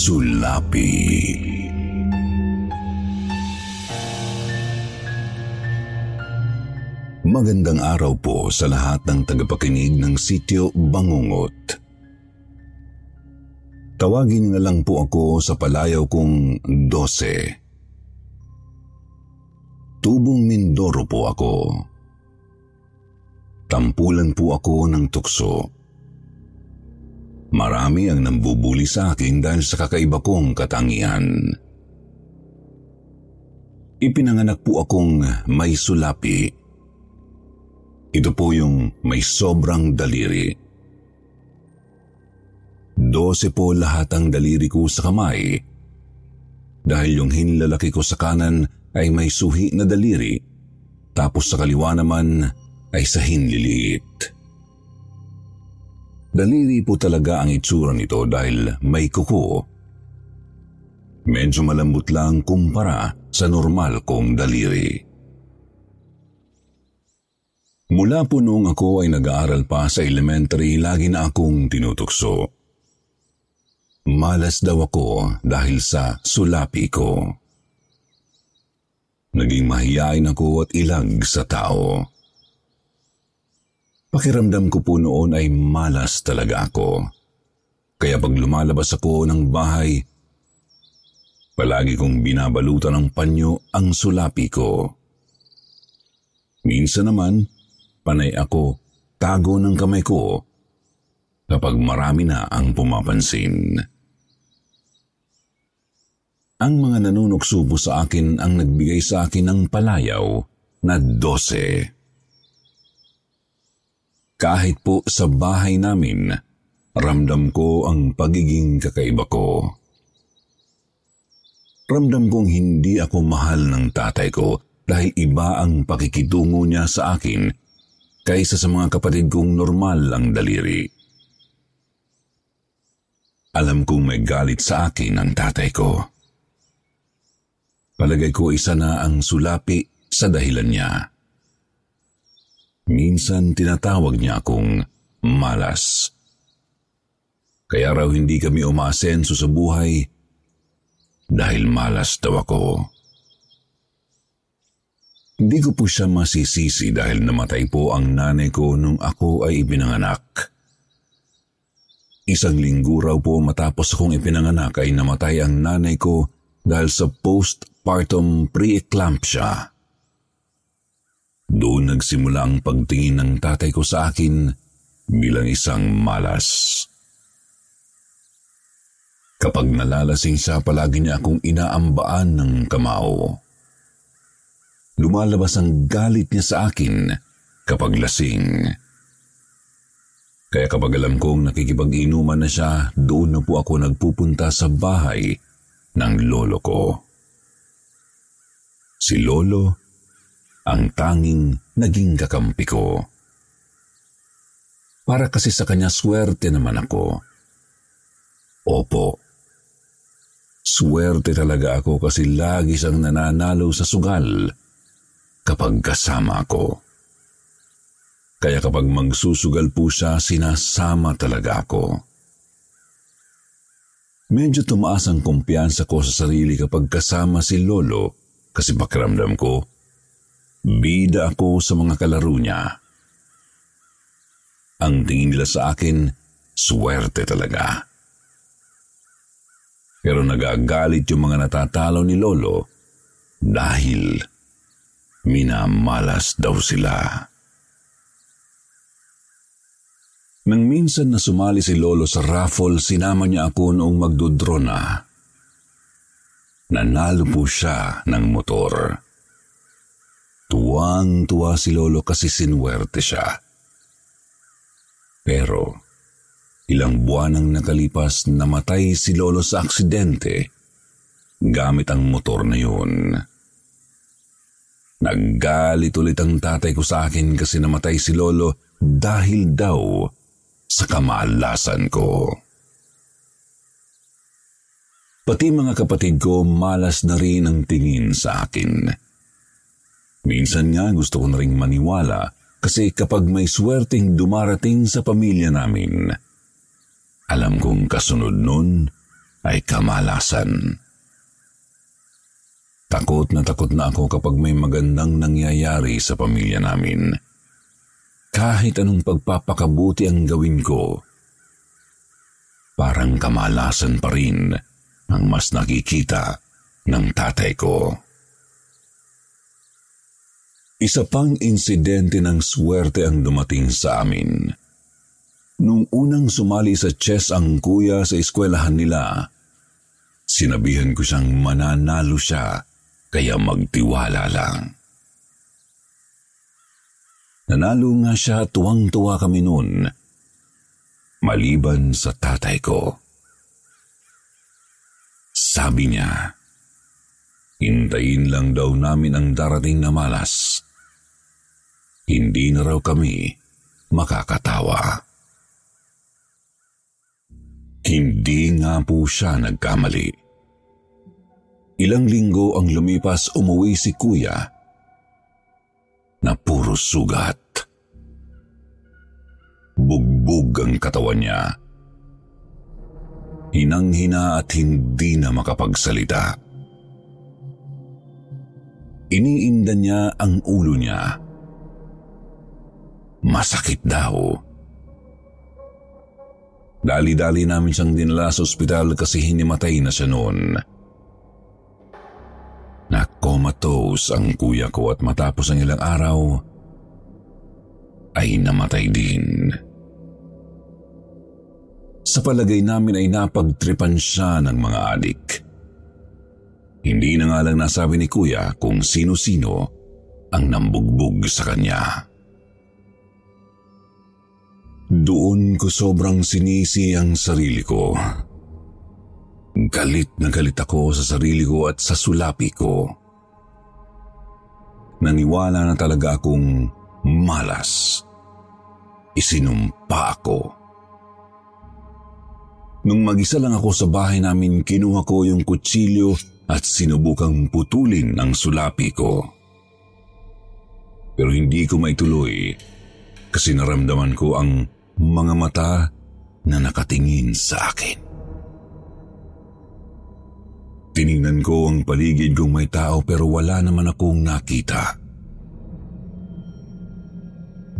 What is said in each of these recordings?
Sulapi. Magandang araw po sa lahat ng tagapakinig ng sityo Bangungot. Tawagin na lang po ako sa palayaw kong 12. Tubong Mindoro po ako. Tampulan po ako ng tukso. Marami ang nambubuli sa akin dahil sa kakaiba kong katangian. Ipinanganak po akong may sulapi. Ito po yung may sobrang daliri. Dose po lahat ang daliri ko sa kamay dahil yung hinlalaki ko sa kanan ay may suhi na daliri tapos sa kaliwa naman ay sa hinliliit. Daliri po talaga ang itsura nito dahil may kuko. Medyo malambot lang kumpara sa normal kong daliri. Mula po noong ako ay nag-aaral pa sa elementary, lagi na akong tinutukso. Malas daw ako dahil sa sulapi ko. Naging mahiyain ako at ilag sa tao. Pakiramdam ko po noon ay malas talaga ako. Kaya pag lumalabas ako ng bahay, palagi kong binabalutan ng panyo ang sulapi ko. Minsan naman, panay ako tago ng kamay ko kapag marami na ang pumapansin. Ang mga nanunoksubo sa akin ang nagbigay sa akin ng palayaw na dose. Kahit po sa bahay namin, ramdam ko ang pagiging kakaiba ko. Ramdam kong hindi ako mahal ng tatay ko dahil iba ang pakikitungo niya sa akin kaysa sa mga kapatid kong normal ang daliri. Alam kong may galit sa akin ang tatay ko. Palagay ko isa na ang sulapi sa dahilan niya. Minsan tinatawag niya akong malas. Kaya raw hindi kami umasenso sa buhay dahil malas daw ako. Hindi ko po siya masisisi dahil namatay po ang nanay ko nung ako ay ipinanganak. Isang linggo raw po matapos akong ipinanganak ay namatay ang nanay ko dahil sa postpartum preeclampsia. Doon nagsimula ang pagtingin ng tatay ko sa akin bilang isang malas. Kapag nalalasing siya, palagi niya akong inaambaan ng kamao. Lumalabas ang galit niya sa akin kapag lasing. Kaya kapag alam kong nakikipag-inuman na siya, doon na po ako nagpupunta sa bahay ng lolo ko. Si lolo ang tanging naging kakampi ko. Para kasi sa kanya swerte naman ako. Opo. Swerte talaga ako kasi lagi siyang nananalo sa sugal kapag kasama ako. Kaya kapag magsusugal po siya, sinasama talaga ako. Medyo tumaas ang kumpiyansa ko sa sarili kapag kasama si Lolo kasi pakiramdam ko, bida ako sa mga kalaro niya. Ang tingin nila sa akin, swerte talaga. Pero nagagalit yung mga natatalo ni Lolo dahil minamalas daw sila. Nang minsan na sumali si Lolo sa raffle, sinama niya ako noong magdodrona. Nanalo po siya ng motor. Tuwang-tuwa si Lolo kasi sinuwerte siya. Pero, ilang buwan ang nakalipas namatay si Lolo sa aksidente gamit ang motor na yun. Naggalit ulit ang tatay ko sa akin kasi namatay si Lolo dahil daw sa kamalasan ko. Pati mga kapatid ko malas na rin ang tingin sa akin. Minsan nga gusto ko na ring maniwala kasi kapag may swerteng dumarating sa pamilya namin, alam kong kasunod nun ay kamalasan. Takot na takot na ako kapag may magandang nangyayari sa pamilya namin. Kahit anong pagpapakabuti ang gawin ko, parang kamalasan pa rin ang mas nakikita ng tatay ko. Isa pang insidente ng swerte ang dumating sa amin. Nung unang sumali sa chess ang kuya sa eskwelahan nila, sinabihan ko siyang mananalo siya kaya magtiwala lang. Nanalo nga siya tuwang-tuwa kami noon, maliban sa tatay ko. Sabi niya, hintayin lang daw namin ang darating na malas hindi na raw kami makakatawa. Hindi nga po siya nagkamali. Ilang linggo ang lumipas umuwi si kuya na puro sugat. Bugbog ang katawan niya. Hinang-hina at hindi na makapagsalita. Iniinda niya ang ulo niya Masakit daw. Dali-dali namin siyang dinala sa ospital kasi hinimatay na siya noon. Nakomatose ang kuya ko at matapos ang ilang araw, ay namatay din. Sa palagay namin ay napagtripan siya ng mga adik. Hindi na nga lang nasabi ni kuya kung sino-sino ang nambugbog sa kanya. Doon ko sobrang sinisi ang sarili ko. Galit na galit ako sa sarili ko at sa sulapi ko. Naniwala na talaga akong malas. Isinumpa ako. Nung mag-isa lang ako sa bahay namin, kinuha ko yung kutsilyo at sinubukang putulin ang sulapi ko. Pero hindi ko maituloy kasi naramdaman ko ang mga mata na nakatingin sa akin. Tiningnan ko ang paligid kung may tao pero wala naman akong nakita.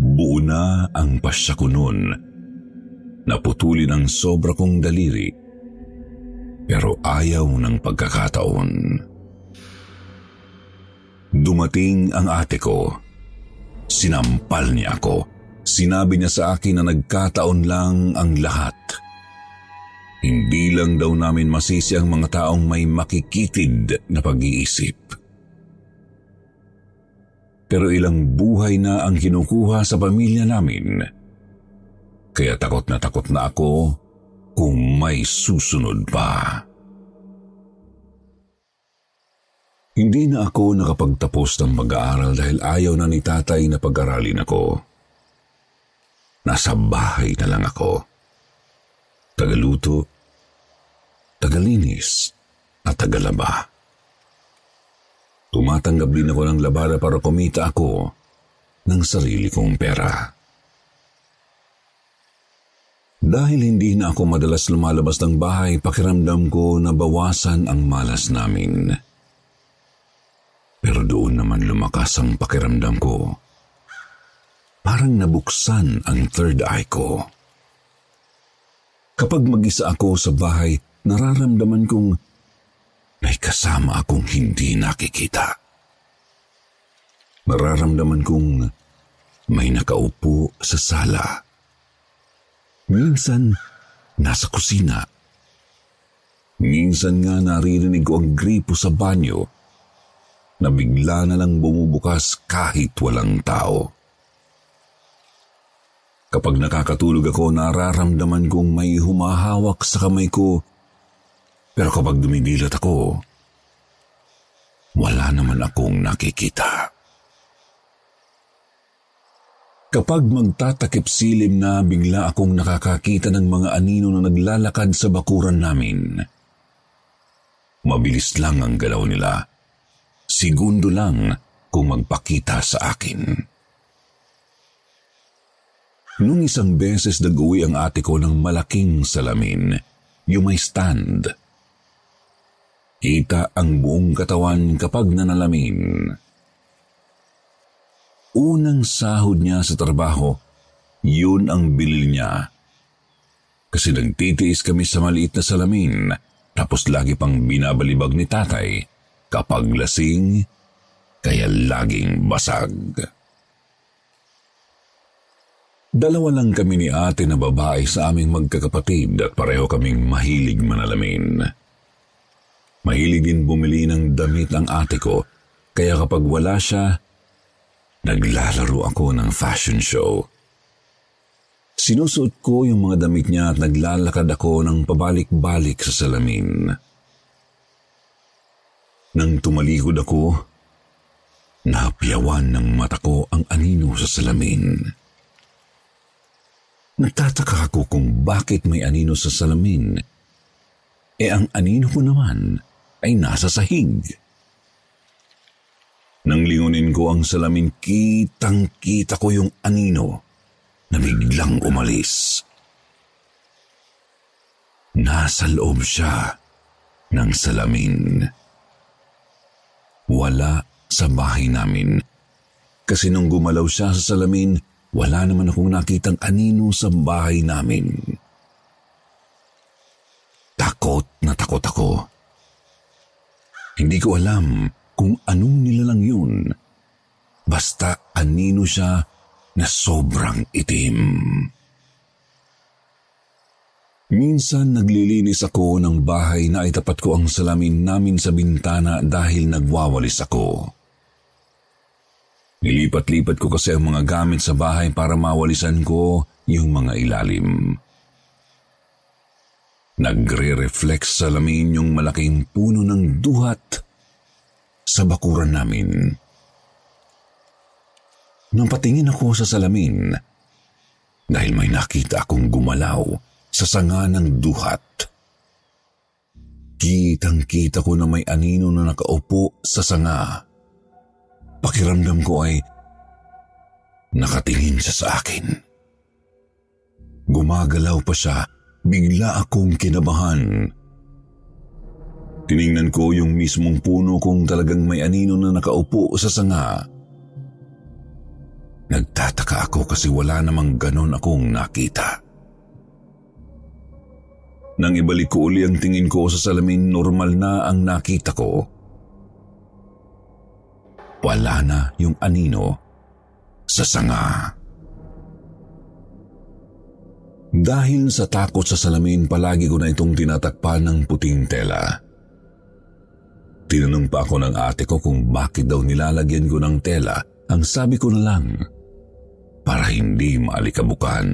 Buo na ang pasya ko noon. Naputulin ang sobra kong daliri pero ayaw ng pagkakataon. Dumating ang ate ko. Sinampal niya ako Sinabi niya sa akin na nagkataon lang ang lahat. Hindi lang daw namin masisi ang mga taong may makikitid na pag-iisip. Pero ilang buhay na ang kinukuha sa pamilya namin. Kaya takot na takot na ako kung may susunod pa. Hindi na ako nakapagtapos ng mag-aaral dahil ayaw na ni tatay na pag-aralin ako. Nasa bahay na lang ako. Tagaluto, tagalinis, at tagalaba. Tumatanggap din ako ng labada para kumita ako ng sarili kong pera. Dahil hindi na ako madalas lumalabas ng bahay, pakiramdam ko na bawasan ang malas namin. Pero doon naman lumakas ang pakiramdam ko parang nabuksan ang third eye ko. Kapag mag-isa ako sa bahay, nararamdaman kong may kasama akong hindi nakikita. Nararamdaman kong may nakaupo sa sala. Minsan, nasa kusina. Minsan nga naririnig ko ang gripo sa banyo. na bigla na lang bumubukas kahit walang tao. Kapag nakakatulog ako, nararamdaman kong may humahawak sa kamay ko. Pero kapag dumidilat ako, wala naman akong nakikita. Kapag magtatakip silim na, bigla akong nakakakita ng mga anino na naglalakad sa bakuran namin. Mabilis lang ang galaw nila. Segundo lang kung magpakita sa akin. Nung isang beses nag-uwi ang ate ko ng malaking salamin, yung may stand. Kita ang buong katawan kapag nanalamin. Unang sahod niya sa trabaho, yun ang bilil niya. Kasi nagtitiis kami sa maliit na salamin, tapos lagi pang binabalibag ni tatay kapag lasing, kaya laging basag. Dalawa lang kami ni ate na babae sa aming magkakapatid at pareho kaming mahilig manalamin. Mahilig din bumili ng damit ang ate ko, kaya kapag wala siya, naglalaro ako ng fashion show. Sinusuot ko yung mga damit niya at naglalakad ako ng pabalik-balik sa salamin. Nang tumalikod ako, napiyawan ng mata ko ang anino sa salamin. Nagtataka ako kung bakit may anino sa salamin. E ang anino ko naman ay nasa sahig. Nang lingunin ko ang salamin, kitang-kita ko yung anino na biglang umalis. Nasa loob siya ng salamin. Wala sa bahay namin. Kasi nung gumalaw siya sa salamin, wala naman akong nakitang anino sa bahay namin. Takot na takot ako. Hindi ko alam kung anong nilalang yun. Basta anino siya na sobrang itim. Minsan naglilinis ako ng bahay na itapat ko ang salamin namin sa bintana dahil nagwawalis ako. Nilipat-lipat ko kasi ang mga gamit sa bahay para mawalisan ko yung mga ilalim. Nagre-reflect sa lamin yung malaking puno ng duhat sa bakuran namin. Nang patingin ako sa salamin, dahil may nakita akong gumalaw sa sanga ng duhat. Kitang-kita ko na may anino na nakaupo sa sanga. Pakiramdam ko ay nakatingin siya sa akin. Gumagalaw pa siya, bigla akong kinabahan. Tiningnan ko yung mismong puno kung talagang may anino na nakaupo sa sanga. Nagtataka ako kasi wala namang ganon akong nakita. Nang ibalik ko uli ang tingin ko sa salamin, normal na ang nakita ko. Wala na yung anino sa sanga. Dahil sa takot sa salamin, palagi ko na itong tinatakpan ng puting tela. Tinanong pa ako ng ate ko kung bakit daw nilalagyan ko ng tela. Ang sabi ko na lang, para hindi maalikabukan.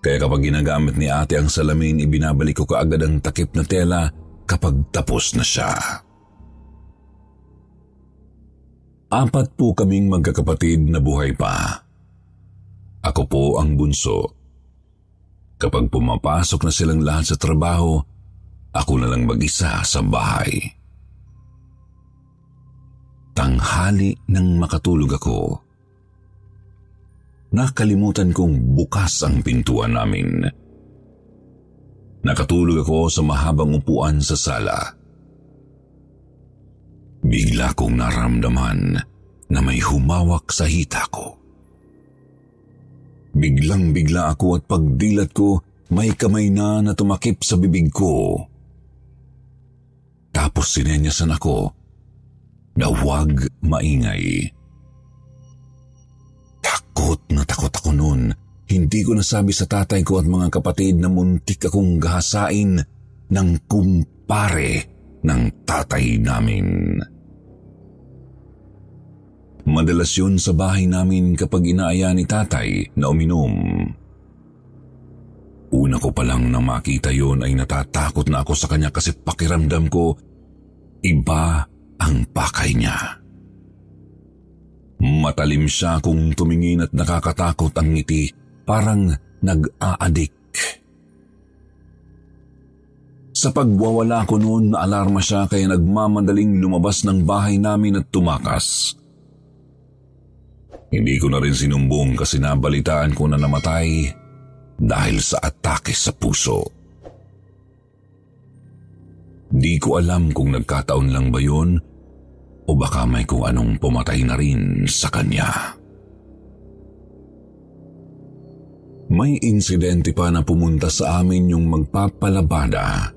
Kaya kapag ginagamit ni ate ang salamin, ibinabalik ko kaagad ang takip na tela kapag tapos na siya. Apat po kaming magkakapatid na buhay pa. Ako po ang bunso. Kapag pumapasok na silang lahat sa trabaho, ako na lang mag-isa sa bahay. Tanghali nang makatulog ako. Nakalimutan kong bukas ang pintuan namin. Nakatulog ako sa mahabang upuan sa sala. Bigla kong naramdaman na may humawak sa hita ko. Biglang bigla ako at pagdilat ko, may kamay na na tumakip sa bibig ko. Tapos sinenyasan ako na huwag maingay. Takot na takot ako noon. Hindi ko nasabi sa tatay ko at mga kapatid na muntik akong gahasain ng kumpare ng tatay namin. Madalas yun sa bahay namin kapag inaaya ni tatay na uminom. Una ko pa lang nang makita yon ay natatakot na ako sa kanya kasi pakiramdam ko iba ang pakay niya. Matalim siya kung tumingin at nakakatakot ang ngiti, parang nag-aadik. Sa pagwawala ko noon, naalarma siya kaya nagmamandaling lumabas ng bahay namin at tumakas. Hindi ko na rin sinumbong kasi nabalitaan ko na namatay dahil sa atake sa puso. Di ko alam kung nagkataon lang ba yun o baka may kung anong pumatay na rin sa kanya. May insidente pa na pumunta sa amin yung magpapalabada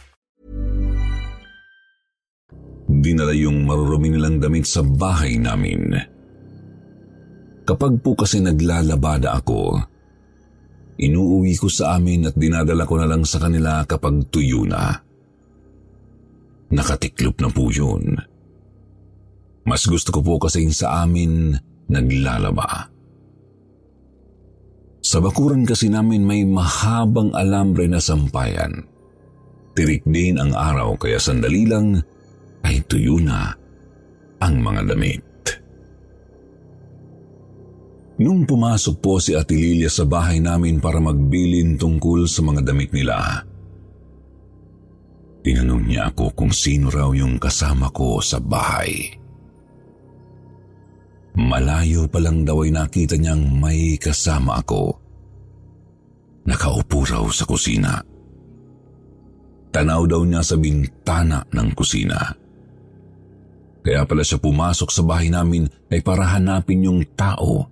Dinala yung marurumi nilang damit sa bahay namin. Kapag po kasi naglalabada ako, inuuwi ko sa amin at dinadala ko na lang sa kanila kapag tuyo na. Nakatiklop na po yun. Mas gusto ko po kasi sa amin naglalaba. Sa bakuran kasi namin may mahabang alambre na sampayan. Tirik din ang araw kaya sandali lang ay tuyo na ang mga damit. Nung pumasok po si Ate Lilia sa bahay namin para magbilin tungkol sa mga damit nila, tinanong niya ako kung sino raw yung kasama ko sa bahay. Malayo pa lang daw ay nakita niyang may kasama ako. Nakaupo raw sa kusina. Tanaw daw niya sa bintana ng kusina. Kaya pala siya pumasok sa bahay namin ay para hanapin yung tao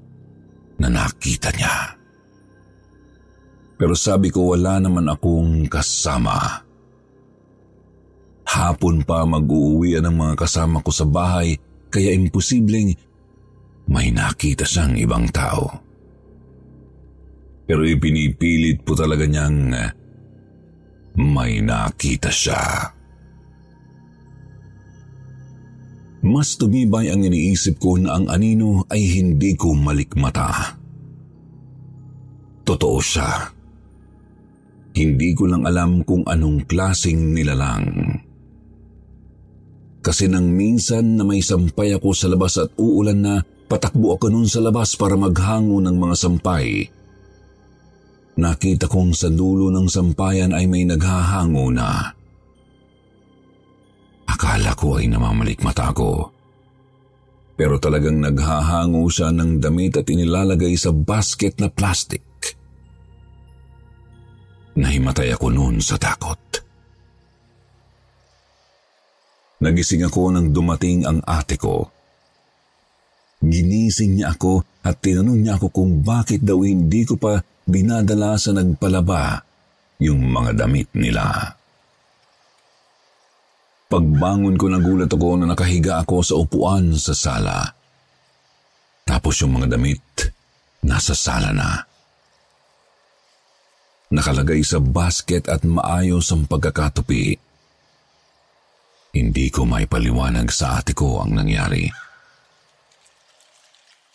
na nakita niya. Pero sabi ko wala naman akong kasama. Hapon pa mag-uuwi ang mga kasama ko sa bahay kaya imposibleng may nakita siyang ibang tao. Pero ipinipilit po talaga niyang may nakita siya. Mas tumibay ang iniisip ko na ang anino ay hindi ko malikmata. Totoo siya. Hindi ko lang alam kung anong klasing nilalang. Kasi nang minsan na may sampay ako sa labas at uulan na, patakbo ako nun sa labas para maghango ng mga sampay. Nakita kong sa dulo ng sampayan ay may naghahango na. Akala ko ay namamalik mata ko. Pero talagang naghahango siya ng damit at inilalagay sa basket na plastic. Nahimatay ako noon sa takot. Nagising ako nang dumating ang ate ko. Ginising niya ako at tinanong niya ako kung bakit daw hindi ko pa dinadala sa nagpalaba yung mga damit nila. Pagbangon ko nagulat ako na nakahiga ako sa upuan sa sala. Tapos yung mga damit, nasa sala na. Nakalagay sa basket at maayos ang pagkakatupi. Hindi ko may paliwanag sa ate ko ang nangyari.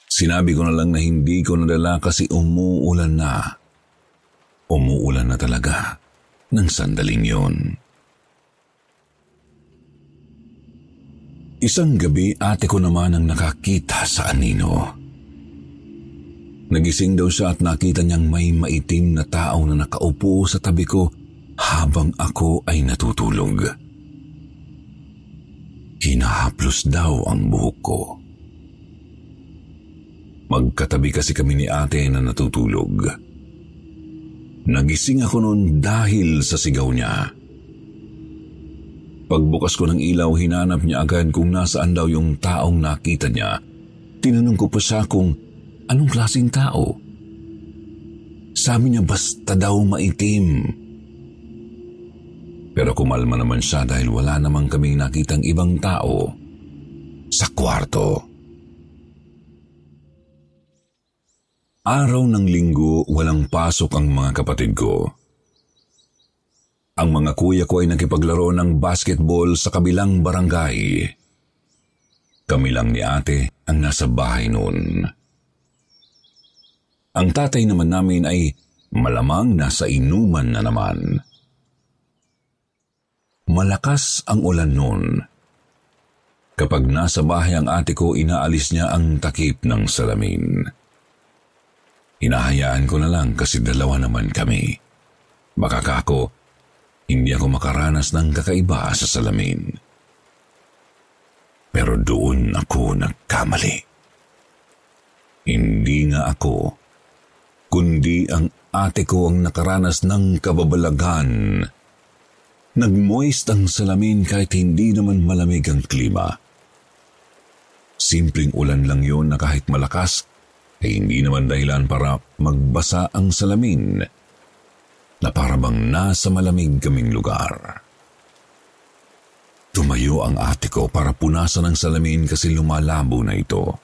Sinabi ko na lang na hindi ko nadala kasi umuulan na. Umuulan na talaga ng sandaling yon. Isang gabi ate ko naman ang nakakita sa anino. Nagising daw siya at nakita niyang may maitim na tao na nakaupo sa tabi ko habang ako ay natutulog. Hinahaplos daw ang buhok ko. Magkatabi kasi kami ni ate na natutulog. Nagising ako noon dahil sa sigaw niya. Pagbukas ko ng ilaw, hinanap niya agad kung nasaan daw yung taong nakita niya. Tinanong ko pa siya kung anong klaseng tao. Sabi niya basta daw maitim. Pero kumalma naman siya dahil wala namang kaming nakitang ibang tao sa kwarto. Araw ng linggo, walang pasok ang mga kapatid ko. Ang mga kuya ko ay nakipaglaro ng basketball sa kabilang barangay. Kami lang ni ate ang nasa bahay noon. Ang tatay naman namin ay malamang nasa inuman na naman. Malakas ang ulan noon. Kapag nasa bahay ang ate ko, inaalis niya ang takip ng salamin. Hinahayaan ko na lang kasi dalawa naman kami. Baka kako, hindi ako makaranas ng kakaiba sa salamin. Pero doon ako nagkamali. Hindi nga ako, kundi ang ate ko ang nakaranas ng kababalagan. Nagmoist ang salamin kahit hindi naman malamig ang klima. Simpleng ulan lang yon na kahit malakas ay hindi naman dahilan para magbasa ang salamin na para bang nasa malamig kaming lugar. Tumayo ang ate ko para punasan ang salamin kasi lumalabo na ito.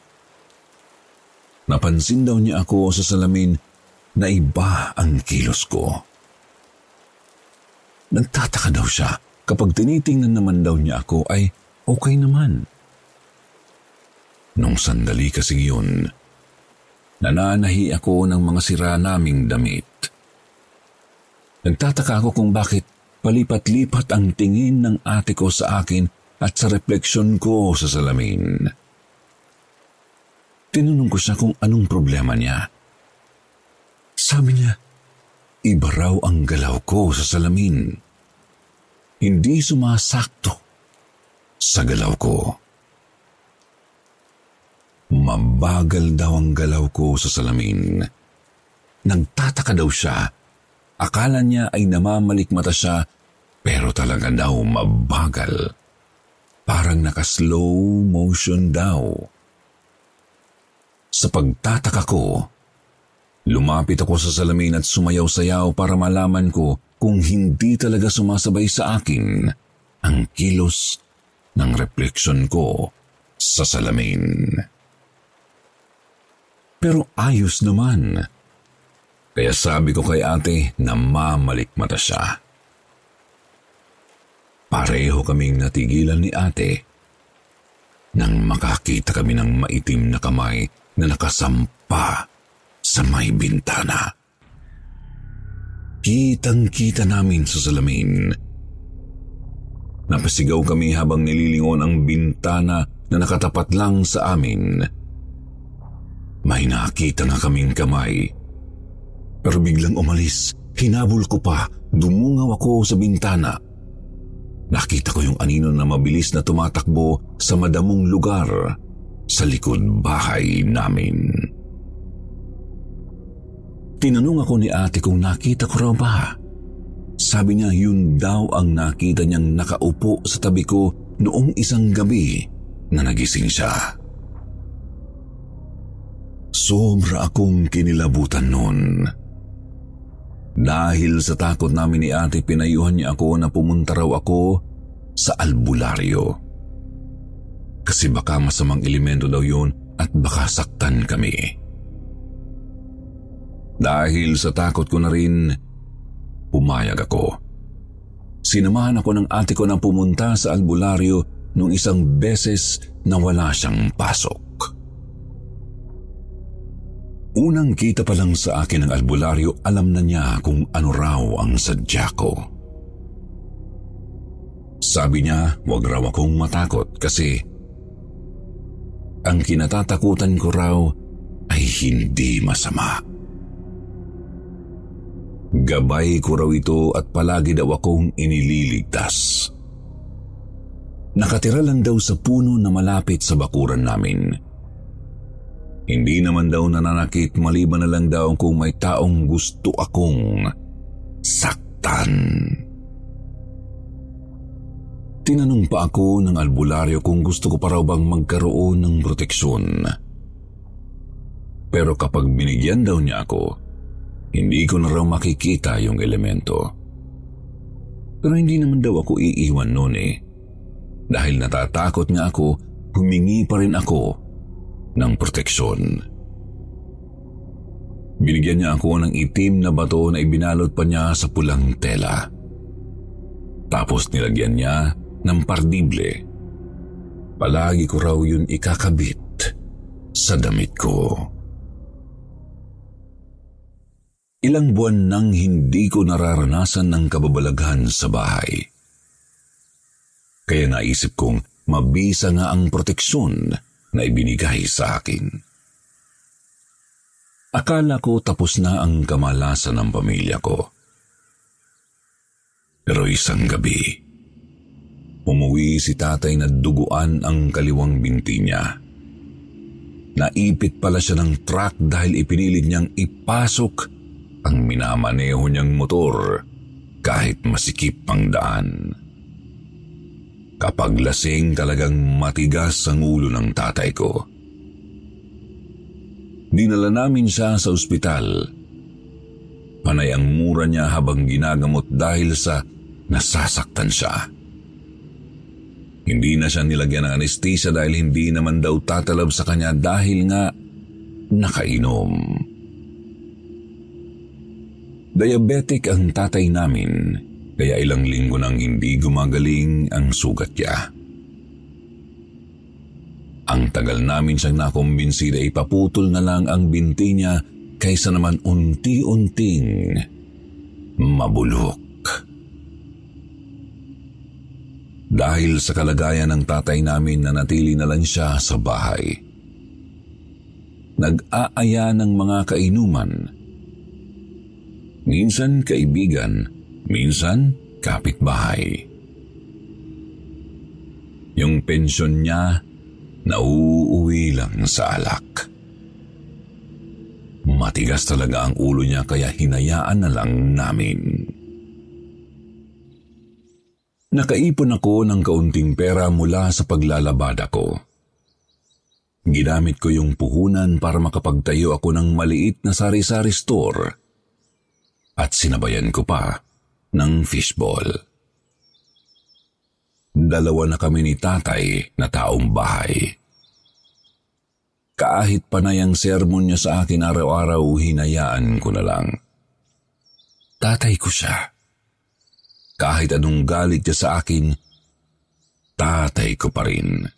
Napansin daw niya ako sa salamin na iba ang kilos ko. Nagtataka daw siya kapag tinitingnan naman daw niya ako ay okay naman. Nung sandali kasi yun, Nananahi ako ng mga sira naming damit. Nagtataka ako kung bakit palipat-lipat ang tingin ng ate ko sa akin at sa refleksyon ko sa salamin. Tinanong ko siya kung anong problema niya. Sabi niya, iba raw ang galaw ko sa salamin. Hindi sumasakto sa galaw ko. Mabagal daw ang galaw ko sa salamin. Nagtataka daw siya. Akala niya ay namamalikmata siya, pero talaga daw mabagal. Parang naka-slow motion daw. Sa pagtataka ko, lumapit ako sa salamin at sumayaw-sayaw para malaman ko kung hindi talaga sumasabay sa akin ang kilos ng refleksyon ko sa salamin. Pero ayos naman. Kaya sabi ko kay ate na mamalikmata siya. Pareho kaming natigilan ni ate nang makakita kami ng maitim na kamay na nakasampa sa may bintana. Kitang-kita namin sa salamin. Napasigaw kami habang nililingon ang bintana na nakatapat lang sa amin. May nakita nga kaming kamay. Pero biglang umalis. Hinabol ko pa. Dumungaw ako sa bintana. Nakita ko yung anino na mabilis na tumatakbo sa madamong lugar sa likod bahay namin. Tinanong ako ni ate kung nakita ko raw ba. Sabi niya yun daw ang nakita niyang nakaupo sa tabi ko noong isang gabi na nagising siya. Sobra akong kinilabutan noon. Dahil sa takot namin ni ate, pinayuhan niya ako na pumunta raw ako sa albularyo. Kasi baka masamang elemento daw yun at baka saktan kami. Dahil sa takot ko na rin, pumayag ako. Sinamahan ako ng ate ko na pumunta sa albularyo nung isang beses na wala siyang pasok. Unang kita pa lang sa akin ng albularyo, alam na niya kung ano raw ang sadya ko. Sabi niya, wag raw akong matakot kasi ang kinatatakutan ko raw ay hindi masama. Gabay ko raw ito at palagi daw akong inililigtas. Nakatira lang daw sa puno na malapit sa bakuran namin. Hindi naman daw nananakit maliban na lang daw kung may taong gusto akong saktan. Tinanong pa ako ng albularyo kung gusto ko pa raw bang magkaroon ng proteksyon. Pero kapag binigyan daw niya ako, hindi ko na raw makikita yung elemento. Pero hindi naman daw ako iiwan noon eh. Dahil natatakot nga ako, humingi pa rin ako ng proteksyon. Binigyan niya ako ng itim na bato na ibinalot pa niya sa pulang tela. Tapos nilagyan niya ng pardible. Palagi ko raw yun ikakabit sa damit ko. Ilang buwan nang hindi ko nararanasan ng kababalaghan sa bahay. Kaya naisip kong mabisa nga ang proteksyon na ibinigay sa akin. Akala ko tapos na ang kamalasan ng pamilya ko. Pero isang gabi, umuwi si tatay na duguan ang kaliwang binti niya. Naipit pala siya ng truck dahil ipinilit niyang ipasok ang minamaneho niyang motor kahit masikip ang daan. Kapag lasing talagang matigas ang ulo ng tatay ko. Dinala namin siya sa ospital. Panay ang mura niya habang ginagamot dahil sa nasasaktan siya. Hindi na siya nilagyan ng anesthesia dahil hindi naman daw tatalab sa kanya dahil nga nakainom. Diabetic ang tatay namin kaya ilang linggo nang hindi gumagaling ang sugat niya. Ang tagal namin siyang nakumbinsi na ipaputol na lang ang binti niya kaysa naman unti-unting mabulok. Dahil sa kalagayan ng tatay namin na natili na lang siya sa bahay. Nag-aaya ng mga kainuman. Minsan kaibigan, minsan kapitbahay. Yung pensyon niya, nauuwi lang sa alak. Matigas talaga ang ulo niya kaya hinayaan na lang namin. Nakaipon ako ng kaunting pera mula sa paglalabada ko. Ginamit ko yung puhunan para makapagtayo ako ng maliit na sari-sari store at sinabayan ko pa ng fishball. Dalawa na kami ni tatay na taong bahay. Kahit panay ang sermon niya sa akin araw-araw, hinayaan ko na lang. Tatay ko siya. Kahit anong galit niya sa akin, tatay ko pa rin.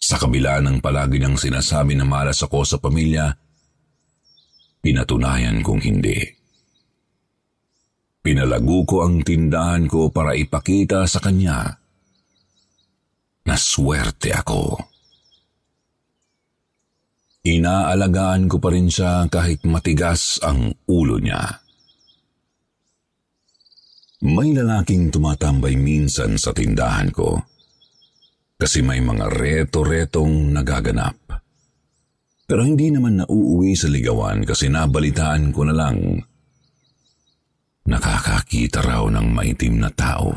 Sa kabila ng palagi niyang sinasabi na malas ako sa pamilya, pinatunayan kong hindi. Pinalago ko ang tindahan ko para ipakita sa kanya na swerte ako. Inaalagaan ko pa rin siya kahit matigas ang ulo niya. May lalaking tumatambay minsan sa tindahan ko kasi may mga reto-retong nagaganap. Pero hindi naman nauuwi sa ligawan kasi nabalitaan ko na lang nakakakita raw ng maitim na tao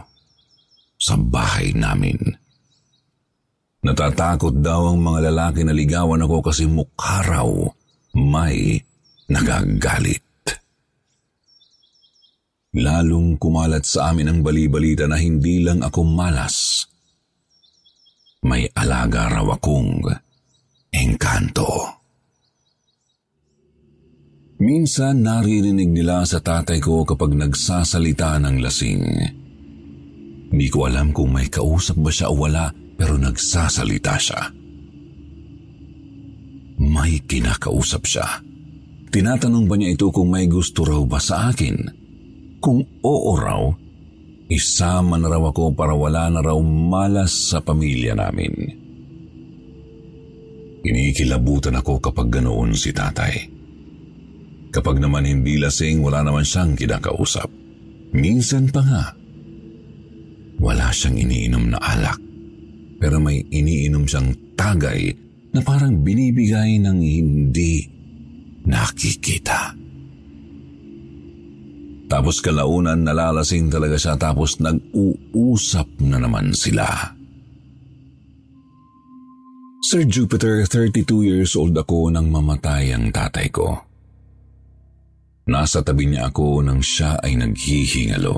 sa bahay namin. Natatakot daw ang mga lalaki na ligawan ako kasi mukha raw may nagagalit. Lalong kumalat sa amin ang balibalita na hindi lang ako malas. May alaga raw akong engkanto. Minsan naririnig nila sa tatay ko kapag nagsasalita ng lasing. Hindi ko alam kung may kausap ba siya o wala pero nagsasalita siya. May kinakausap siya. Tinatanong ba niya ito kung may gusto raw ba sa akin? Kung oo raw, Isama na raw ako para wala na raw malas sa pamilya namin. Kinikilabutan ako kapag ganoon si tatay. Kapag naman hindi lasing, wala naman siyang kinakausap. Minsan pa nga, wala siyang iniinom na alak. Pero may iniinom siyang tagay na parang binibigay ng hindi nakikita. Tapos kalaunan nalalasing talaga siya tapos nag-uusap na naman sila. Sir Jupiter, 32 years old ako nang mamatay ang tatay ko. Nasa tabi niya ako nang siya ay naghihingalo.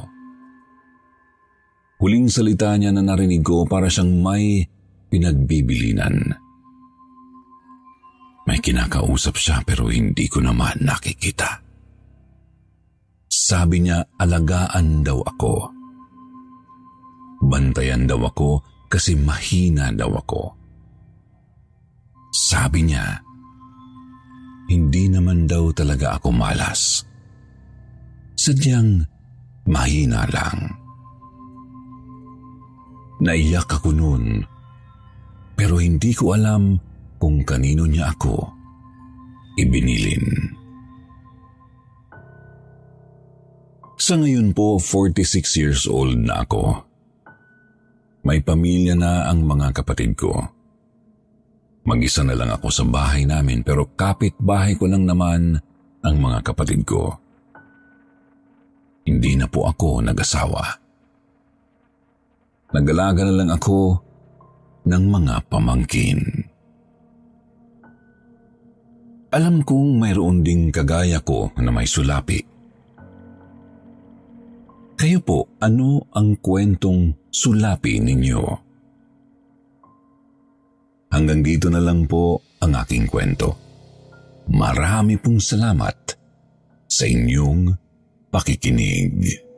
Huling salita niya na narinig ko para siyang may pinagbibilinan. May kinakausap siya pero hindi ko naman nakikita. Sabi niya alagaan daw ako. Bantayan daw ako kasi mahina daw ako. Sabi niya, hindi naman daw talaga ako malas. Sadyang mahina lang. Naiyak ako noon, pero hindi ko alam kung kanino niya ako ibinilin. Sa ngayon po, 46 years old na ako. May pamilya na ang mga kapatid ko. Mag-isa na lang ako sa bahay namin pero kapit-bahay ko lang naman ang mga kapatid ko. Hindi na po ako nag-asawa. Nagalaga na lang ako ng mga pamangkin. Alam kong mayroon ding kagaya ko na may sulapi kayo po, ano ang kwentong sulapi ninyo? Hanggang dito na lang po ang aking kwento. Marami pong salamat sa inyong pakikinig.